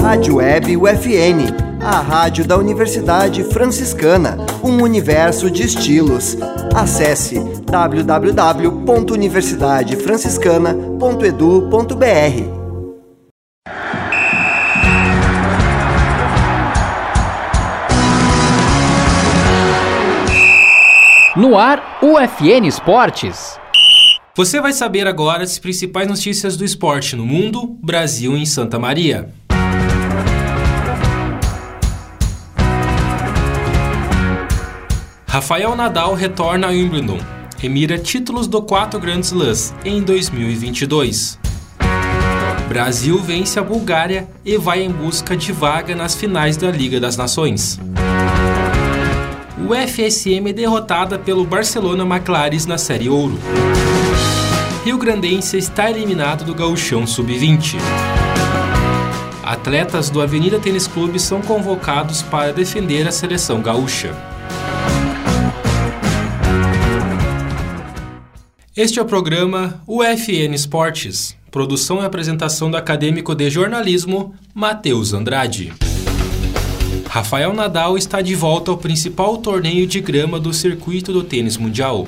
Rádio Web UFN, a rádio da Universidade Franciscana, um universo de estilos. Acesse www.universidadefranciscana.edu.br. No ar, UFN Esportes. Você vai saber agora as principais notícias do esporte no mundo, Brasil e em Santa Maria. Rafael Nadal retorna a Wimbledon e mira títulos do 4 Grand Slams em 2022. Brasil vence a Bulgária e vai em busca de vaga nas finais da Liga das Nações. O é derrotada pelo Barcelona McLaren na Série Ouro. Rio Grandense está eliminado do Gauchão Sub-20. Atletas do Avenida Tênis Clube são convocados para defender a seleção gaúcha. Este é o programa UFN Esportes, produção e apresentação do acadêmico de jornalismo Matheus Andrade. Rafael Nadal está de volta ao principal torneio de grama do circuito do tênis mundial.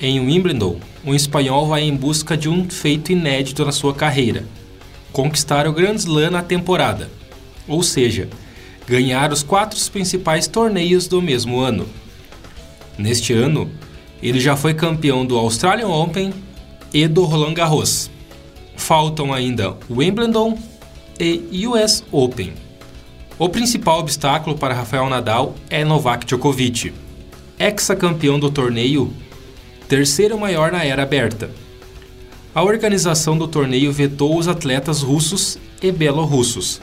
Em Wimbledon, um espanhol vai em busca de um feito inédito na sua carreira: conquistar o Grand Slam na temporada, ou seja, ganhar os quatro principais torneios do mesmo ano. Neste ano, ele já foi campeão do Australian Open e do Roland Garros. Faltam ainda Wimbledon e US Open. O principal obstáculo para Rafael Nadal é Novak Djokovic, ex-campeão do torneio terceiro maior na era aberta. A organização do torneio vetou os atletas russos e belorussos,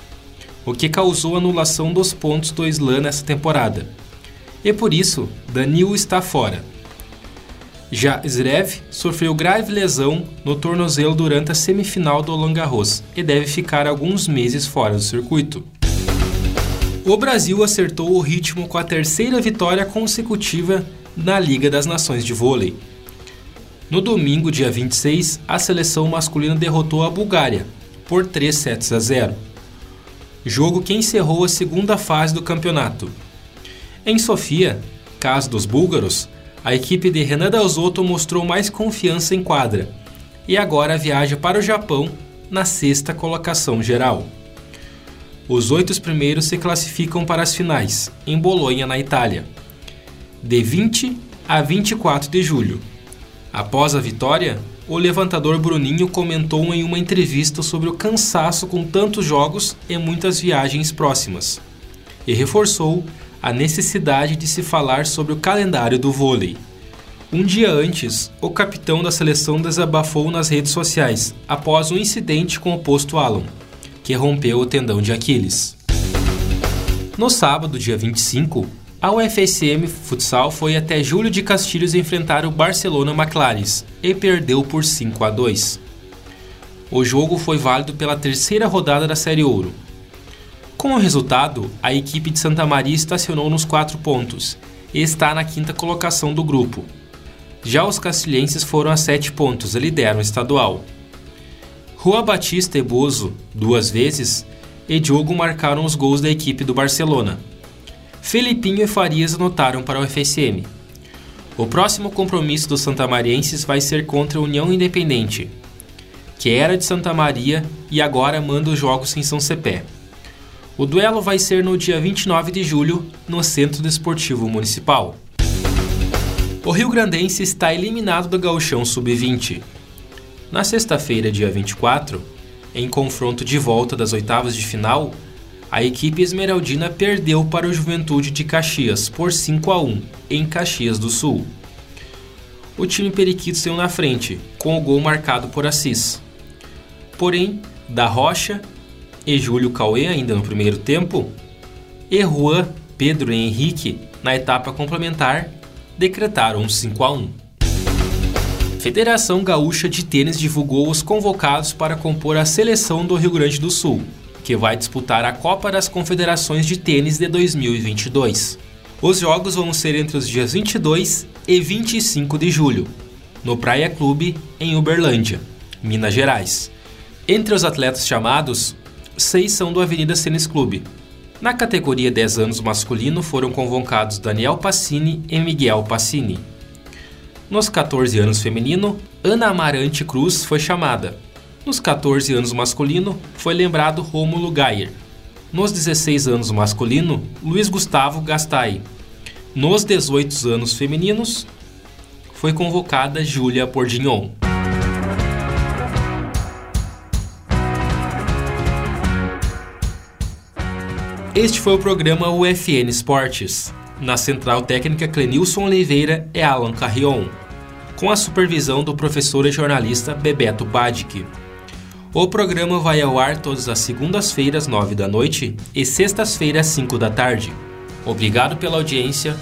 o que causou anulação dos pontos do slam nessa temporada. E por isso, Danil está fora. Já Zverev sofreu grave lesão no tornozelo durante a semifinal do Roland Garros e deve ficar alguns meses fora do circuito. O Brasil acertou o ritmo com a terceira vitória consecutiva na Liga das Nações de Vôlei. No domingo, dia 26, a seleção masculina derrotou a Bulgária por 3 sets a 0. Jogo que encerrou a segunda fase do campeonato. Em Sofia, caso dos búlgaros, a equipe de Renan Dalzotto mostrou mais confiança em quadra e agora viaja para o Japão na sexta colocação geral. Os oito primeiros se classificam para as finais, em Bolonha, na Itália, de 20 a 24 de julho. Após a vitória, o levantador Bruninho comentou em uma entrevista sobre o cansaço com tantos jogos e muitas viagens próximas, e reforçou a necessidade de se falar sobre o calendário do vôlei. Um dia antes, o capitão da seleção desabafou nas redes sociais após um incidente com o posto Alan, que rompeu o tendão de Aquiles. No sábado, dia 25, a UFSM Futsal foi até Júlio de Castilhos enfrentar o Barcelona Maclares e perdeu por 5 a 2. O jogo foi válido pela terceira rodada da Série Ouro. Com o resultado, a equipe de Santa Maria estacionou nos quatro pontos e está na quinta colocação do grupo. Já os castilhenses foram a sete pontos e lideram o estadual. Rua Batista e Bozo, duas vezes, e Diogo marcaram os gols da equipe do Barcelona. Felipinho e Farias anotaram para o FSM. O próximo compromisso dos santamarienses vai ser contra a União Independente, que era de Santa Maria e agora manda os jogos em São Cepé. O duelo vai ser no dia 29 de julho, no Centro Desportivo Municipal. O Rio Grandense está eliminado do Gauchão Sub-20. Na sexta-feira, dia 24, em confronto de volta das oitavas de final, a equipe esmeraldina perdeu para o Juventude de Caxias por 5 a 1 em Caxias do Sul. O time periquito saiu na frente, com o gol marcado por Assis. Porém, Da Rocha e Júlio Cauê ainda no primeiro tempo, e Juan, Pedro e Henrique na etapa complementar decretaram 5 a 1. Federação Gaúcha de Tênis divulgou os convocados para compor a seleção do Rio Grande do Sul que vai disputar a Copa das Confederações de Tênis de 2022. Os jogos vão ser entre os dias 22 e 25 de julho, no Praia Clube, em Uberlândia, Minas Gerais. Entre os atletas chamados, seis são do Avenida Tênis Clube. Na categoria 10 anos masculino foram convocados Daniel Passini e Miguel Passini. Nos 14 anos feminino, Ana Amarante Cruz foi chamada. Nos 14 anos masculino, foi lembrado Rômulo Gayer. Nos 16 anos masculino, Luiz Gustavo Gastai. Nos 18 anos femininos, foi convocada Júlia Pordignon. Este foi o programa UFN Esportes. Na central técnica Clenilson Oliveira e Alan Carrion, com a supervisão do professor e jornalista Bebeto Badic. O programa vai ao ar todas as segundas-feiras, nove da noite, e sextas-feiras, cinco da tarde. Obrigado pela audiência